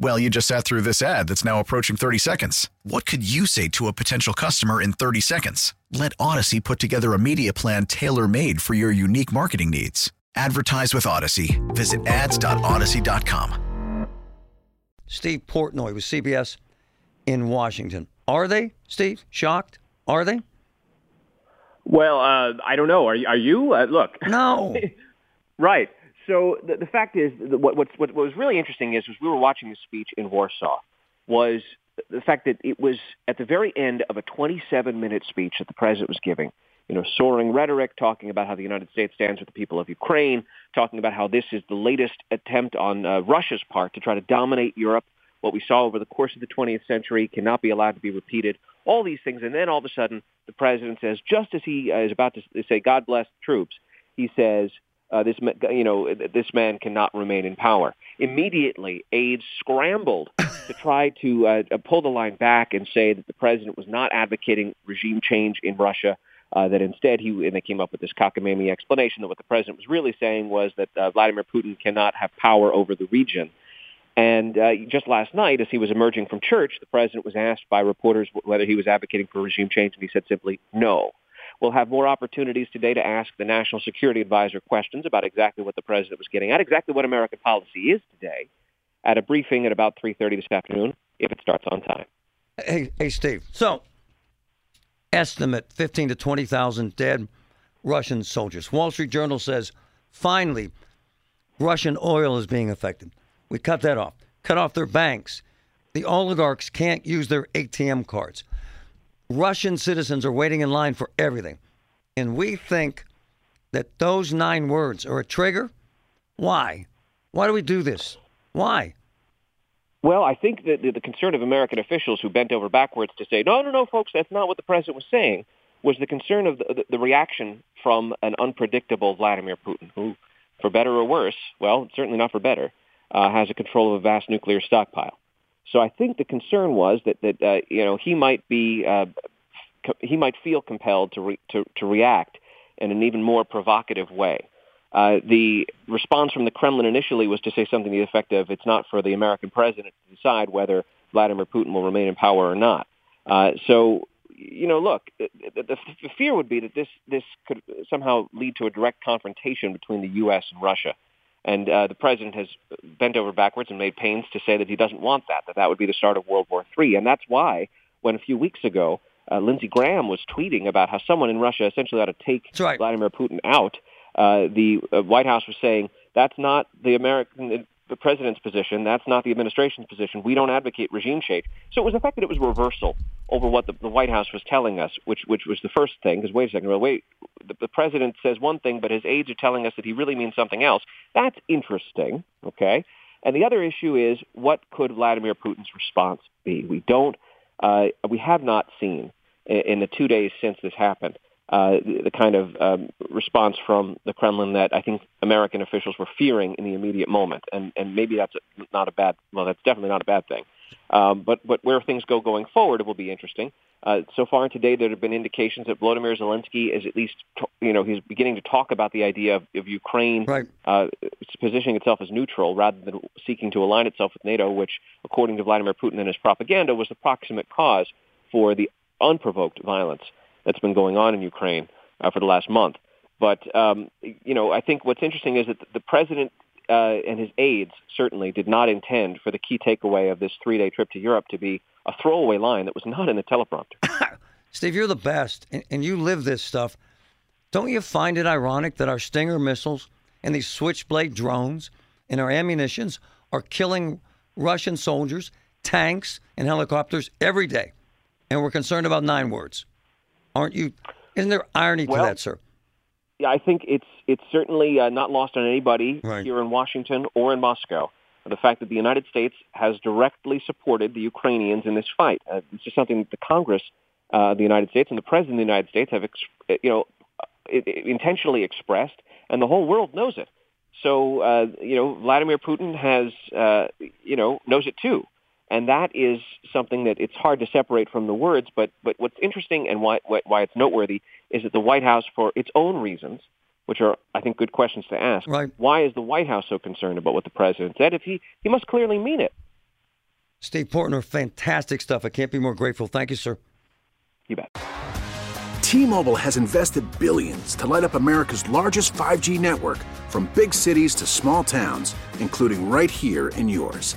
Well, you just sat through this ad that's now approaching 30 seconds. What could you say to a potential customer in 30 seconds? Let Audacy put together a media plan tailor made for your unique marketing needs. Advertise with Audacy. Visit ads.audacy.com. Steve Portnoy with CBS in Washington. Are they, Steve? Shocked? Are they? Well, uh, I don't know. Are, are you? Uh, look. No. right. So the, the fact is, what, what, what was really interesting is, was we were watching the speech in Warsaw, was the fact that it was at the very end of a 27-minute speech that the president was giving. You know, soaring rhetoric, talking about how the United States stands with the people of Ukraine, talking about how this is the latest attempt on uh, Russia's part to try to dominate Europe. What we saw over the course of the 20th century cannot be allowed to be repeated. All these things, and then all of a sudden, the president says, just as he uh, is about to say, "God bless the troops," he says, uh, this you know this man cannot remain in power. Immediately, aides scrambled to try to uh, pull the line back and say that the president was not advocating regime change in Russia. Uh, that instead he and they came up with this cockamamie explanation that what the president was really saying was that uh, Vladimir Putin cannot have power over the region. And uh, just last night, as he was emerging from church, the president was asked by reporters whether he was advocating for regime change, and he said simply no. We'll have more opportunities today to ask the National Security Advisor questions about exactly what the president was getting at, exactly what American policy is today, at a briefing at about 3.30 this afternoon, if it starts on time. Hey, hey Steve. So, estimate 15 to 20,000 dead Russian soldiers. Wall Street Journal says, finally, Russian oil is being affected. We cut that off. Cut off their banks. The oligarchs can't use their ATM cards. Russian citizens are waiting in line for everything. And we think that those nine words are a trigger. Why? Why do we do this? Why? Well, I think that the concern of American officials who bent over backwards to say, no, no, no, folks, that's not what the president was saying, was the concern of the, the reaction from an unpredictable Vladimir Putin, who, for better or worse, well, certainly not for better, uh, has a control of a vast nuclear stockpile. So I think the concern was that that uh, you know he might be uh, co- he might feel compelled to, re- to to react in an even more provocative way. Uh, the response from the Kremlin initially was to say something to the effect of, "It's not for the American president to decide whether Vladimir Putin will remain in power or not." Uh, so, you know, look, the, the, the fear would be that this this could somehow lead to a direct confrontation between the U.S. and Russia. And uh, the president has bent over backwards and made pains to say that he doesn't want that, that that would be the start of World War III. And that's why, when a few weeks ago, uh, Lindsey Graham was tweeting about how someone in Russia essentially ought to take right. Vladimir Putin out, uh, the uh, White House was saying that's not the American the president's position. That's not the administration's position. We don't advocate regime change. So it was the fact that it was reversal over what the, the White House was telling us, which which was the first thing. Because wait a second, well, wait, the, the president says one thing, but his aides are telling us that he really means something else. That's interesting. Okay. And the other issue is what could Vladimir Putin's response be? We don't. Uh, we have not seen in, the two days since this happened uh, the, the kind of um, response from the Kremlin that I think American officials were fearing in the immediate moment, and and maybe that's not a bad. Well, that's definitely not a bad thing. Um, but but where things go going forward, it will be interesting. Uh, so far today, there have been indications that Volodymyr Zelensky is at least, you know, he's beginning to talk about the idea of, of Ukraine right. uh, positioning itself as neutral rather than seeking to align itself with NATO, which, according to Vladimir Putin and his propaganda, was the proximate cause for the unprovoked violence that's been going on in Ukraine uh, for the last month. But um, you know, I think what's interesting is that the president uh, and his aides certainly did not intend for the key takeaway of this three-day trip to Europe to be a throwaway line that was not in the teleprompter. Steve, you're the best, and, and you live this stuff. Don't you find it ironic that our Stinger missiles and these Switchblade drones and our ammunitions are killing Russian soldiers, tanks, and helicopters every day. And we're concerned about nine words. Aren't you? Isn't there irony Well, to that, sir? Yeah, I think it's it's certainly uh, not lost on anybody Right. here in Washington or in Moscow. The fact that the United States has directly supported the Ukrainians in this fight. Uh, it's just something that the Congress, uh, the United States, and the President of the United States have, ex- uh, you know, i- i- intentionally expressed, and the whole world knows it. So, uh, you know, Vladimir Putin has, uh, you know, knows it too. And that is something that it's hard to separate from the words. But, but what's interesting and why why it's noteworthy is that the White House, for its own reasons, which are, I think, good questions to ask, Right. why is the White House so concerned about what the president said if he, he must clearly mean it? Steve Portnoy, fantastic stuff. I can't be more grateful. Thank you, sir. You bet. T-Mobile has invested billions to light up America's largest 5G network from big cities to small towns, including right here in yours.